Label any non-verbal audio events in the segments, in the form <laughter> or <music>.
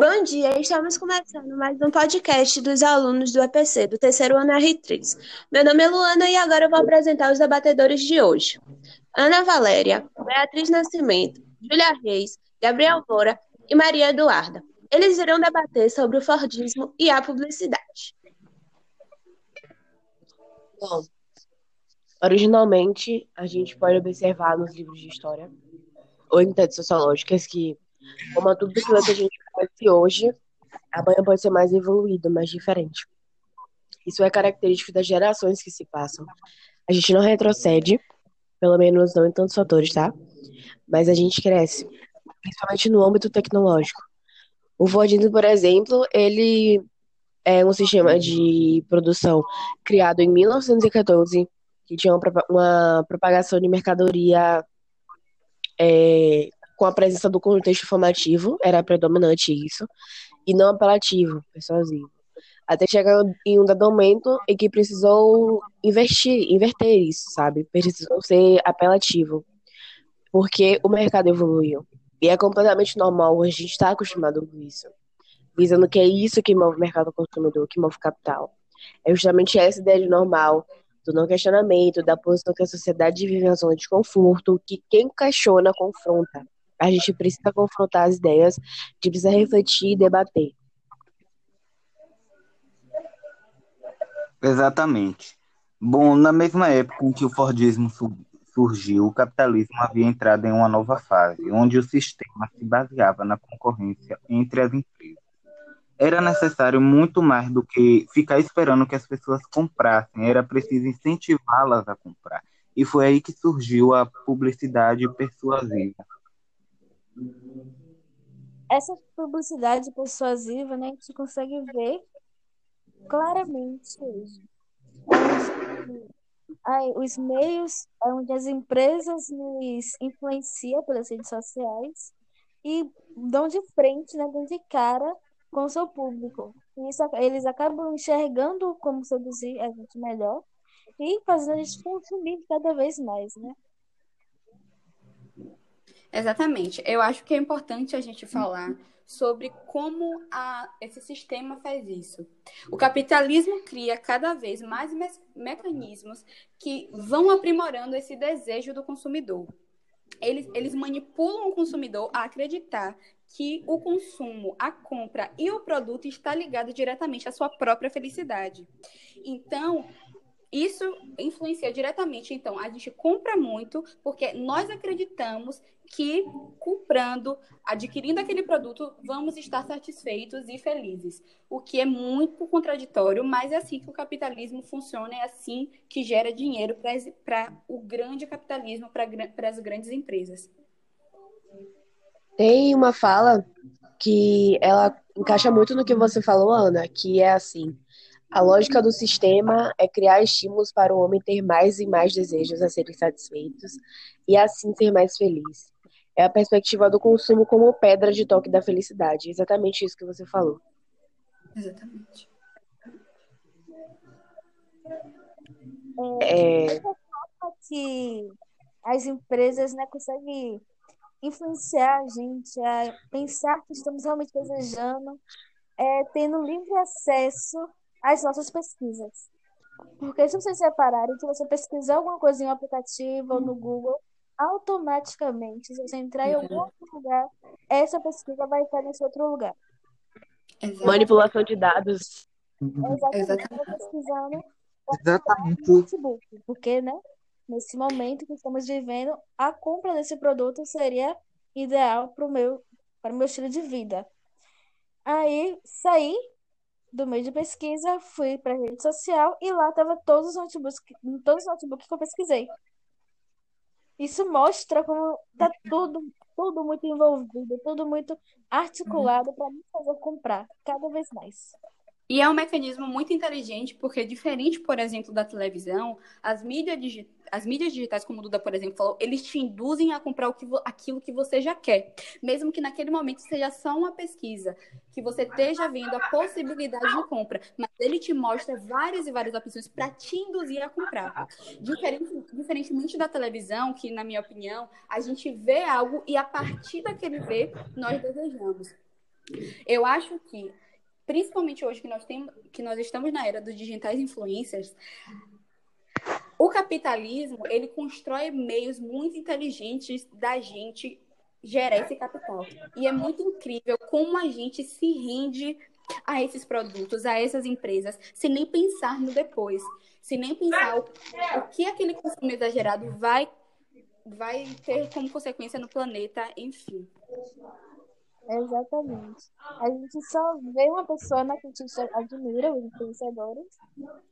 Bom dia, estamos começando mais um podcast dos alunos do EPC, do terceiro ano R3. Meu nome é Luana e agora eu vou apresentar os debatedores de hoje. Ana Valéria, Beatriz Nascimento, Júlia Reis, Gabriel Moura e Maria Eduarda. Eles irão debater sobre o Fordismo e a publicidade. Bom, originalmente a gente pode observar nos livros de história ou em sociológicas que, como tudo aquilo que a gente conhece hoje, amanhã pode ser mais evoluído, mais diferente. Isso é característico das gerações que se passam. A gente não retrocede, pelo menos não em tantos fatores, tá? Mas a gente cresce, principalmente no âmbito tecnológico. O Vodino, por exemplo, ele é um sistema de produção criado em 1914, que tinha uma, uma propagação de mercadoria é, com a presença do contexto informativo, era predominante isso, e não apelativo, persuasivo. Até chegar em um dado momento em que precisou investir, inverter isso, sabe? Precisou ser apelativo. Porque o mercado evoluiu. E é completamente normal, a gente está acostumado com isso. Visando que é isso que move o mercado consumidor, que move o capital. É justamente essa ideia de normal, do não questionamento, da posição que a sociedade vive na zona de conforto, que quem questiona confronta. A gente precisa confrontar as ideias, a gente precisa refletir e debater. Exatamente. Bom, na mesma época em que o Fordismo surgiu, o capitalismo havia entrado em uma nova fase, onde o sistema se baseava na concorrência entre as empresas era necessário muito mais do que ficar esperando que as pessoas comprassem, era preciso incentivá-las a comprar. E foi aí que surgiu a publicidade persuasiva. Essa publicidade persuasiva, né, a gente consegue ver claramente hoje. Onde, os meios, onde as empresas nos influenciam pelas redes sociais e dão de frente, né, dão de cara com o seu público. Isso, eles acabam enxergando como seduzir a gente melhor e fazendo a gente consumir cada vez mais, né? Exatamente. Eu acho que é importante a gente falar sobre como a, esse sistema faz isso. O capitalismo cria cada vez mais me mecanismos que vão aprimorando esse desejo do consumidor. Eles, eles manipulam o consumidor a acreditar que o consumo, a compra e o produto está ligado diretamente à sua própria felicidade. Então, isso influencia diretamente. Então, a gente compra muito porque nós acreditamos que comprando, adquirindo aquele produto, vamos estar satisfeitos e felizes. O que é muito contraditório, mas é assim que o capitalismo funciona, é assim que gera dinheiro para o grande capitalismo, para as grandes empresas. Tem uma fala que ela encaixa muito no que você falou, Ana, que é assim: a lógica do sistema é criar estímulos para o homem ter mais e mais desejos a serem satisfeitos e assim ser mais feliz. É a perspectiva do consumo como pedra de toque da felicidade. Exatamente isso que você falou. Exatamente. É, é... que as empresas né, conseguem influenciar a gente a pensar que estamos realmente desejando, é, tendo livre acesso às nossas pesquisas. Porque se vocês repararem que você pesquisar alguma coisa em um aplicativo ou no Google, automaticamente, se você entrar em algum outro lugar, essa pesquisa vai estar nesse outro lugar. Exatamente. Manipulação de dados. Exatamente. Exatamente. Pesquisando Exatamente. Facebook, porque, né? nesse momento que estamos vivendo, a compra desse produto seria ideal para o meu, para o meu estilo de vida. Aí saí do meio de pesquisa, fui para a rede social e lá estava todos os notebooks, todos os notebooks que eu pesquisei. Isso mostra como está tudo, tudo muito envolvido, tudo muito articulado para me fazer comprar cada vez mais. E é um mecanismo muito inteligente, porque diferente, por exemplo, da televisão, as mídias, digi as mídias digitais, como o Duda, por exemplo, falou, eles te induzem a comprar que aquilo que você já quer. Mesmo que naquele momento seja só uma pesquisa, que você esteja vendo a possibilidade de compra, mas ele te mostra várias e várias opções para te induzir a comprar. Diferente, diferentemente da televisão, que, na minha opinião, a gente vê algo e a partir daquele ver, nós desejamos. Eu acho que, principalmente hoje que nós, temos, que nós estamos na era dos digitais influencers, o capitalismo, ele constrói meios muito inteligentes da gente gerar esse capital. E é muito incrível como a gente se rende a esses produtos, a essas empresas, sem nem pensar no depois, sem nem pensar o, o que aquele consumo exagerado vai, vai ter como consequência no planeta, enfim. Exatamente. A gente só vê uma pessoa na que a gente admira, os influenciadores,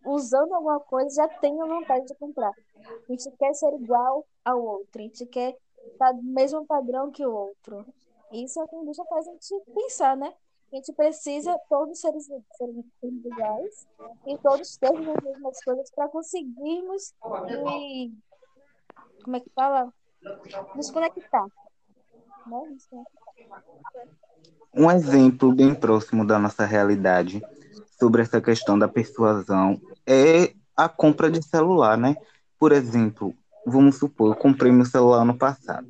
usando alguma coisa, já tem vontade de comprar. A gente quer ser igual ao outro, a gente quer estar do mesmo padrão que o outro. Isso é o que a indústria faz a gente pensar, né? A gente precisa todos seres, seres iguais e todos termos as mesmas coisas para conseguirmos e, como é que fala? Nos conectar. Né? Nos conectar. Um exemplo bem próximo da nossa realidade sobre essa questão da persuasão é a compra de celular, né? Por exemplo, vamos supor, eu comprei meu celular ano passado.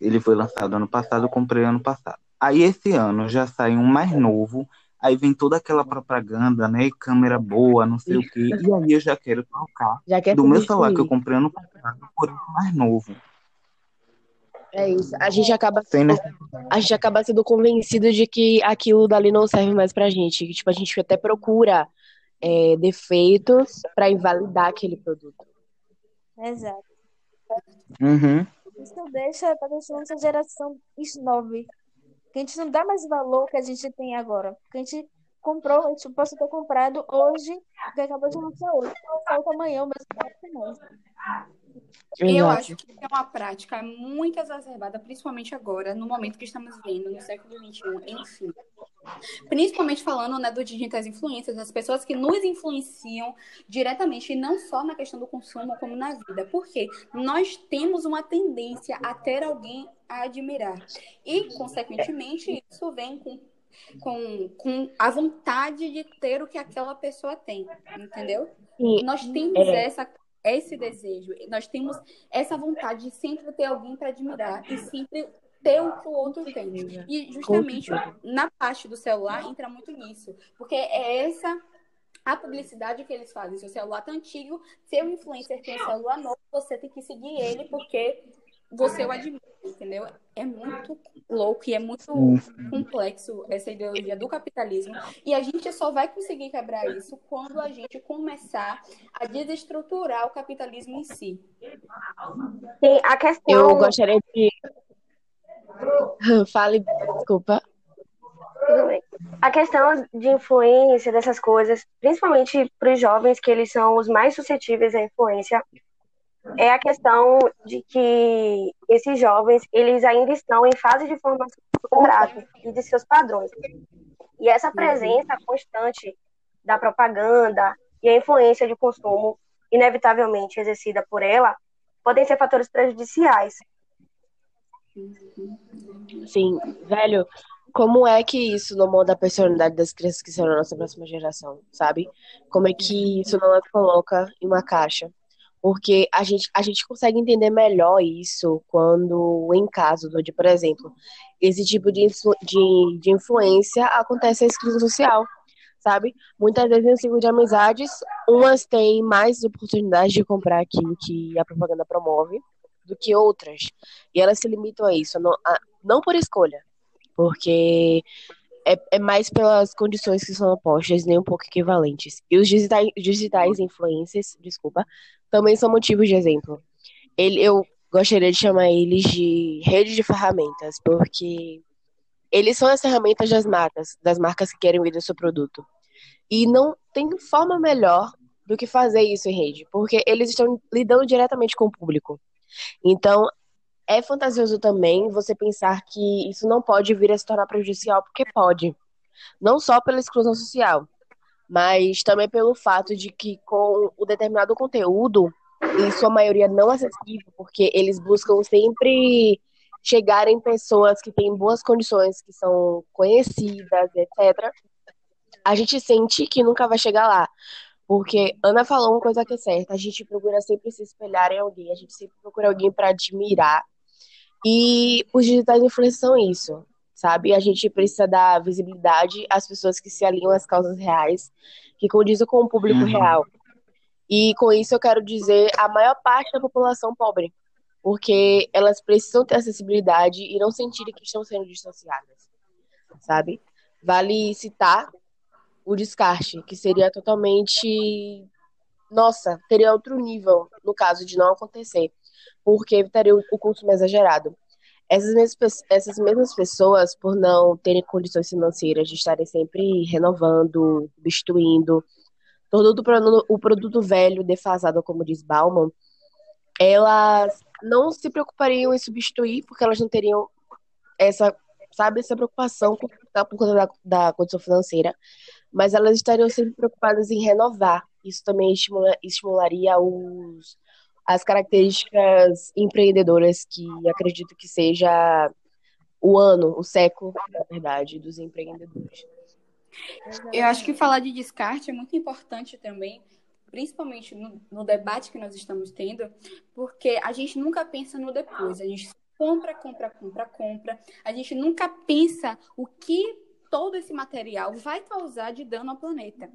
Ele foi lançado ano passado, eu comprei ano passado. Aí esse ano já sai um mais novo, aí vem toda aquela propaganda, né? Câmera boa, não sei o quê. E aí eu já quero trocar Já do meu celular que eu comprei ano passado por um mais novo. É isso. A gente acaba sendo, a gente acaba sendo convencido de que aquilo dali não serve mais pra gente. Que, tipo, a gente até procura é, defeitos pra invalidar aquele produto. Exato. Uhum. Isso deixa para deixar nossa geração snob. Que a gente não dá mais valor que a gente tem agora. Porque a gente comprou, a gente posso ter comprado hoje, que acabou de lançar hoje. Falta amanhã, o mesmo não. Eu acho que é uma prática muito exacerbada, principalmente agora, no momento que estamos vivendo, no século XXI, enfim. Principalmente falando né, dos digitais influências, das pessoas que nos influenciam diretamente, e não só na questão do consumo, como na vida. Porque nós temos uma tendência a ter alguém a admirar. E, consequentemente, isso vem com, com, com a vontade de ter o que aquela pessoa tem, entendeu? Sim, Nós temos É. essa, esse desejo, nós temos essa vontade de sempre ter alguém para admirar e sempre ter o que o outro tem. E justamente na parte do celular entra muito nisso, porque é essa a publicidade que eles fazem. Seu celular tá antigo, seu influencer tem um celular novo, você tem que seguir ele porque você o admira, entendeu? É muito louco e é muito complexo essa ideologia do capitalismo. E a gente só vai conseguir quebrar isso quando a gente começar a desestruturar o capitalismo em si. Sim, a questão. Eu gostaria de. <laughs> Fale, desculpa. Tudo bem. A questão de influência dessas coisas, principalmente para os jovens, que eles são os mais suscetíveis à influência, é a questão de que esses jovens, eles ainda estão em fase de formação do contrato e de seus padrões. E essa presença constante da propaganda e a influência de consumo, inevitavelmente exercida por ela, podem ser fatores prejudiciais. Sim, velho, como é que isso não molda a personalidade das crianças que serão a nossa próxima geração, sabe? Como é que isso não as coloca em uma caixa? Porque a gente, a gente consegue entender melhor isso quando, em casos onde, por exemplo, esse tipo de, influ- de, de influência acontece a exclusão social, sabe? Muitas vezes em ciclo de amizades, umas têm mais oportunidade de comprar aquilo que a propaganda promove do que outras. E elas se limitam a isso, não, a- não por escolha, porque é, é mais pelas condições que são opostas, nem um pouco equivalentes. E os digitais, digitais influencers, desculpa, também são motivos de exemplo. Ele, eu gostaria de chamar eles de rede de ferramentas, porque eles são as ferramentas das marcas, das marcas que querem vender seu produto. E não tem forma melhor do que fazer isso em rede, porque eles estão lidando diretamente com o público. Então, é fantasioso também você pensar que isso não pode vir a se tornar prejudicial, porque pode. Não só pela exclusão social, mas também pelo fato de que com o determinado conteúdo, em sua maioria não acessível, porque eles buscam sempre chegar em pessoas que têm boas condições, que são conhecidas, etc. A gente sente que nunca vai chegar lá. Porque Ana falou uma coisa que é certa, a gente procura sempre se espelhar em alguém, a gente sempre procura alguém para admirar. E os digitais influencers são isso. Sabe? A gente precisa dar visibilidade às pessoas que se alinham às causas reais, que condizem com o público Uhum. real. E com isso eu quero dizer a maior parte da população pobre, porque elas precisam ter acessibilidade e não sentirem que estão sendo distanciadas, sabe? Vale citar o descarte, que seria totalmente. Nossa, teria outro nível no caso de não acontecer, porque evitaria o consumo exagerado. Essas mesmas, essas mesmas pessoas, por não terem condições financeiras de estarem sempre renovando, substituindo, tornando o produ- o produto velho defasado, como diz Bauman, elas não se preocupariam em substituir, porque elas não teriam essa, sabe, essa preocupação por, por conta da, da condição financeira, mas elas estariam sempre preocupadas em renovar. Isso também estimula- estimularia os, as características empreendedoras que acredito que seja o ano, o século, na verdade, dos empreendedores. Eu acho que falar de descarte é muito importante também, principalmente no, no debate que nós estamos tendo, porque a gente nunca pensa no depois, a gente compra, compra, compra, compra, a gente nunca pensa o que todo esse material vai causar de dano ao planeta.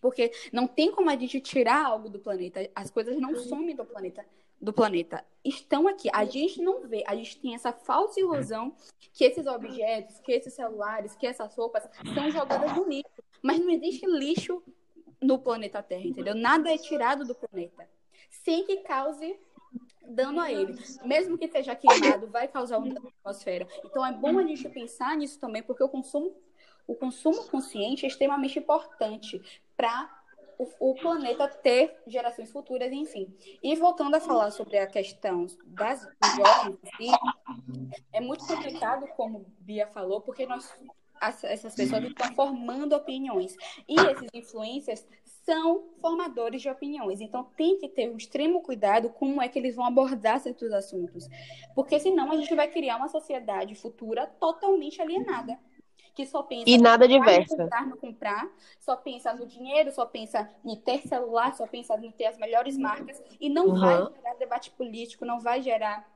Porque não tem como a gente tirar algo do planeta, as coisas não somem do planeta, do planeta. Estão aqui, a gente não vê, a gente tem essa falsa ilusão que esses objetos, que esses celulares, que essas roupas são jogadas no lixo. Mas não existe lixo no planeta Terra, entendeu? Nada é tirado do planeta. Sem que cause dano a ele. Mesmo que seja queimado, vai causar um dano na atmosfera. Então é bom a gente pensar nisso também, porque o consumo, o consumo consciente é extremamente importante para o, o planeta ter gerações futuras, enfim. E voltando a falar sobre a questão das jovens é muito complicado, como Bia falou, porque nós as- essas pessoas estão formando opiniões. E esses influencers são formadores de opiniões. Então tem que ter um extremo cuidado como é que eles vão abordar certos assuntos. Porque senão a gente vai criar uma sociedade futura totalmente alienada. Que só pensa E nada diversa. comprar, no comprar, só pensa no dinheiro, só pensa em ter celular, só pensa em ter as melhores marcas e não Uhum. vai gerar debate político, não vai gerar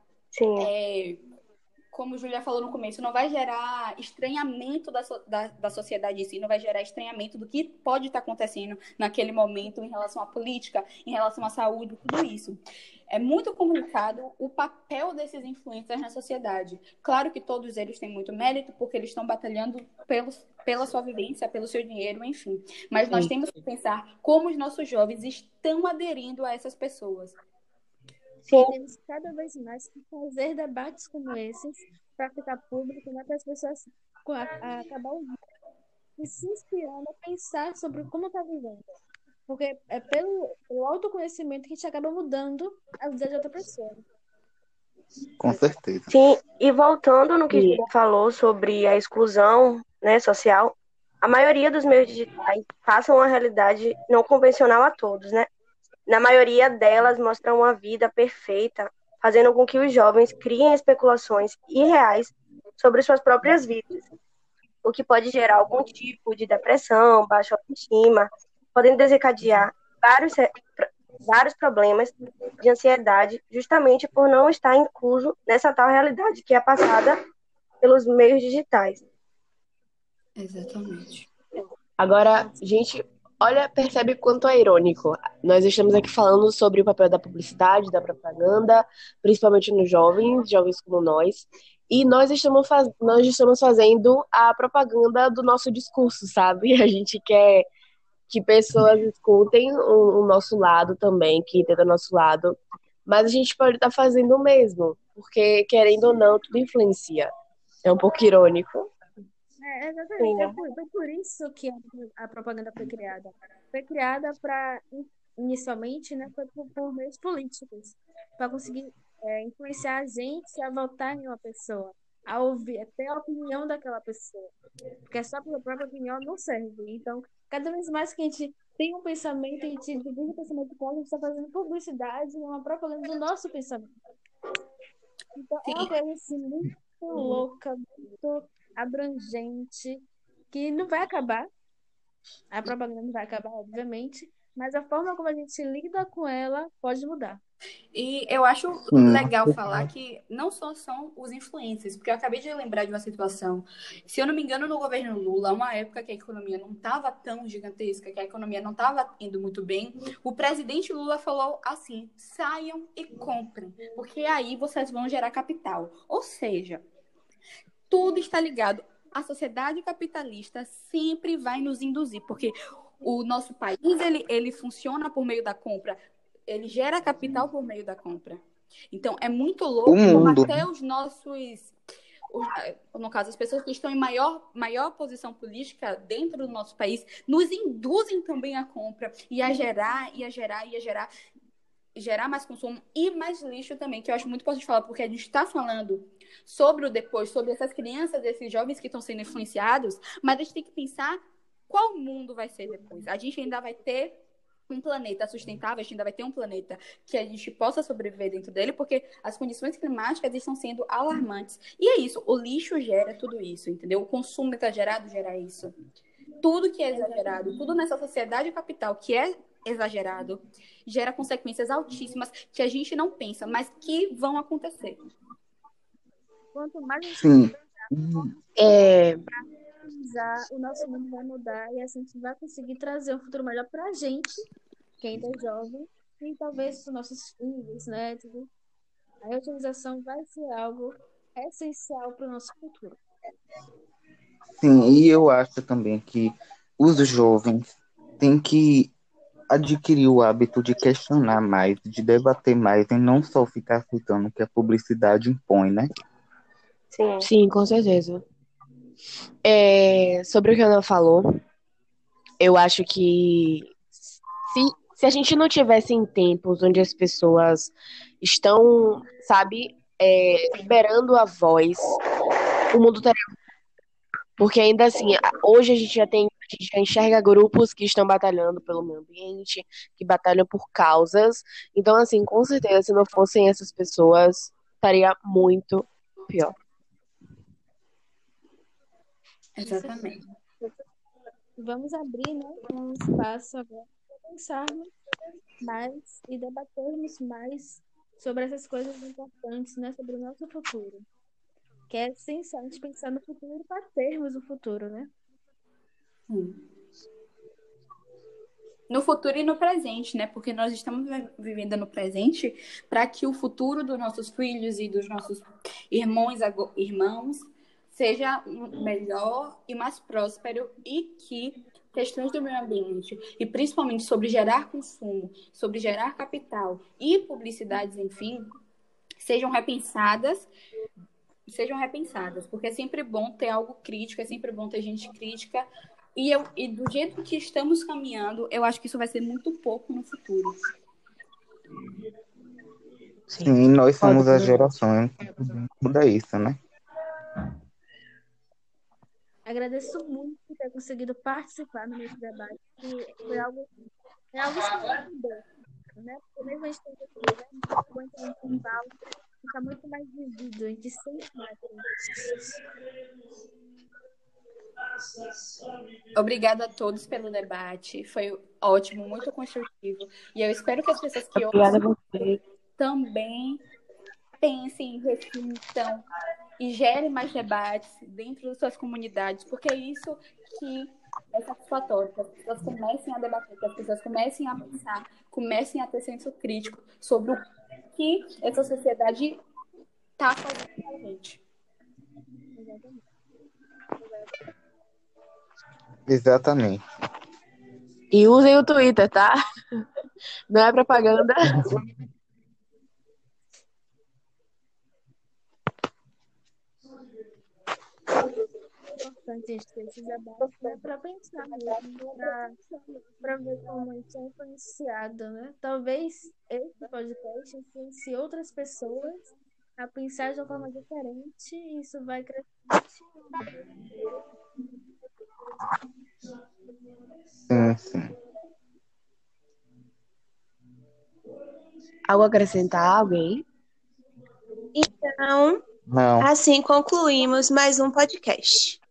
é, como Julia falou no começo, não vai gerar estranhamento da, so- da, da sociedade em si, não vai gerar estranhamento do que pode estar acontecendo naquele momento em relação à política, em relação à saúde, tudo isso. É muito complicado o papel desses influencers na sociedade. Claro que todos eles têm muito mérito, porque eles estão batalhando pelos, pela sua vivência, pelo seu dinheiro, enfim. Mas nós Sim. temos que pensar como os nossos jovens estão aderindo a essas pessoas. Temos cada vez mais que fazer debates como esses para ficar público, né, para as pessoas co- a- a- acabar ouvindo e se inspirando a pensar sobre como está vivendo. Porque é pelo, pelo autoconhecimento que a gente acaba mudando a vida de outra pessoa. Com certeza. Sim, e voltando no que a Sim. Julia falou sobre a exclusão, né, social, a maioria dos meios digitais passam uma realidade não convencional a todos, né? Na maioria delas mostram uma vida perfeita, fazendo com que os jovens criem especulações irreais sobre suas próprias vidas, o que pode gerar algum tipo de depressão, baixa autoestima, podendo desencadear vários, vários problemas de ansiedade, justamente por não estar incluso nessa tal realidade que é passada pelos meios digitais. Exatamente. Agora, gente, olha, percebe quanto é irônico. Nós estamos aqui falando sobre o papel da publicidade, da propaganda, principalmente nos jovens, jovens como nós, e nós estamos, faz... nós estamos fazendo a propaganda do nosso discurso, sabe? <laughs> A gente quer que pessoas escutem o, o nosso lado também, que tem do nosso lado, mas a gente pode estar fazendo o mesmo, porque querendo ou não, tudo influencia. É um pouco irônico. É, exatamente. É por, foi por isso que a, propaganda foi criada. Foi criada para, inicialmente, né, foi por, por meios políticos, para conseguir é, influenciar a gente a votar em uma pessoa, a ouvir, a ter a opinião daquela pessoa. Porque só pela própria opinião não serve. Então, cada vez mais que a gente tem um pensamento, a gente divide o pensamento com a gente está fazendo publicidade, uma propaganda do nosso pensamento. Então, é uma coisa assim, muito louca, muito abrangente, que não vai acabar. A propaganda não vai acabar, obviamente, mas a forma como a gente lida com ela pode mudar. E eu acho Sim. legal falar que não só são os influencers, porque eu acabei de lembrar de uma situação. Se eu não me engano, no governo Lula, uma época que a economia não estava tão gigantesca, que a economia não estava indo muito bem, o presidente Lula falou assim: saiam e comprem, porque aí vocês vão gerar capital. Ou seja, tudo está ligado. A sociedade capitalista sempre vai nos induzir, porque o nosso país ele, ele funciona por meio da compra, ele gera capital por meio da compra. Então é muito louco como até os nossos os- no caso, as pessoas que estão em maior, maior posição política dentro do nosso país nos induzem também à compra e a gerar, e a gerar, e a gerar, gerar mais consumo e mais lixo também, que eu acho muito importante falar, porque a gente está falando sobre o depois, sobre essas crianças, esses jovens que estão sendo influenciados, mas a gente tem que pensar qual mundo vai ser depois. A gente ainda vai ter um planeta sustentável, a gente ainda vai ter um planeta que a gente possa sobreviver dentro dele, porque as condições climáticas estão sendo alarmantes. E é isso, o lixo gera tudo isso, entendeu? O consumo exagerado gera isso. Tudo que é exagerado, tudo nessa sociedade capital que é exagerado, gera consequências altíssimas que a gente não pensa, mas que vão acontecer. Quanto mais a gente Sim. É, pesquisar, o nosso mundo vai mudar e assim a gente vai conseguir trazer um futuro melhor pra gente, que ainda é jovem, e talvez os nossos filhos, né? Tudo. A reutilização vai ser algo essencial para o nosso futuro. Sim, e eu acho também que os jovens têm que adquirir o hábito de questionar mais, de debater mais e não só ficar aceitando o que a publicidade impõe, né? Sim. sim, com certeza. É, sobre o que a Ana falou, eu acho que se, se a gente não tivesse em tempos onde as pessoas estão, sabe, é, liberando a voz, o mundo estaria. Porque ainda assim, hoje a gente já tem, a gente já enxerga grupos que estão batalhando pelo meio ambiente, que batalham por causas. Então, assim, com certeza, se não fossem essas pessoas, estaria muito pior. Exatamente. Vamos abrir, né, um espaço agora para pensarmos mais e debatermos mais sobre essas coisas importantes, né, sobre o nosso futuro. Que é essencial a gente pensar no futuro para termos o futuro, né? No futuro e no presente, né? Porque nós estamos vi- vivendo no presente para que o futuro dos nossos filhos e dos nossos irmãos, irmãos seja melhor e mais próspero e que questões do meio ambiente e principalmente sobre gerar consumo, sobre gerar capital e publicidades, enfim, sejam repensadas sejam repensadas, porque é sempre bom ter algo crítico, é sempre bom ter gente crítica. E, eu, e do jeito que estamos caminhando, eu acho que isso vai ser muito pouco no futuro. Sim, nós somos a geração que muda isso, né? Agradeço muito por ter conseguido participar no nosso debate, que foi algo, é algo esclarecedor, né? Porque mesmo a gente tem que né, fala, fica muito mais vivido, a gente sente mais. Obrigada a todos pelo debate. Foi ótimo, muito construtivo. E eu espero que as pessoas que Obrigada ouçam você. também pensem, reflitam e gerem mais debates dentro das suas comunidades, porque é isso que é satisfatório, que as pessoas comecem a debater, que as pessoas comecem a pensar, comecem a ter senso crítico sobre o que essa sociedade está fazendo com a gente. Exatamente. E usem o Twitter, tá? <laughs> Não é propaganda. <laughs> É importante esses debates né, para pensar mesmo, para ver como gente é influenciado, né? Talvez esse podcast influencie outras pessoas a pensar de uma forma diferente e isso vai crescer. Sim. Algo acrescentar, alguém? Então, Não. assim concluímos mais um podcast.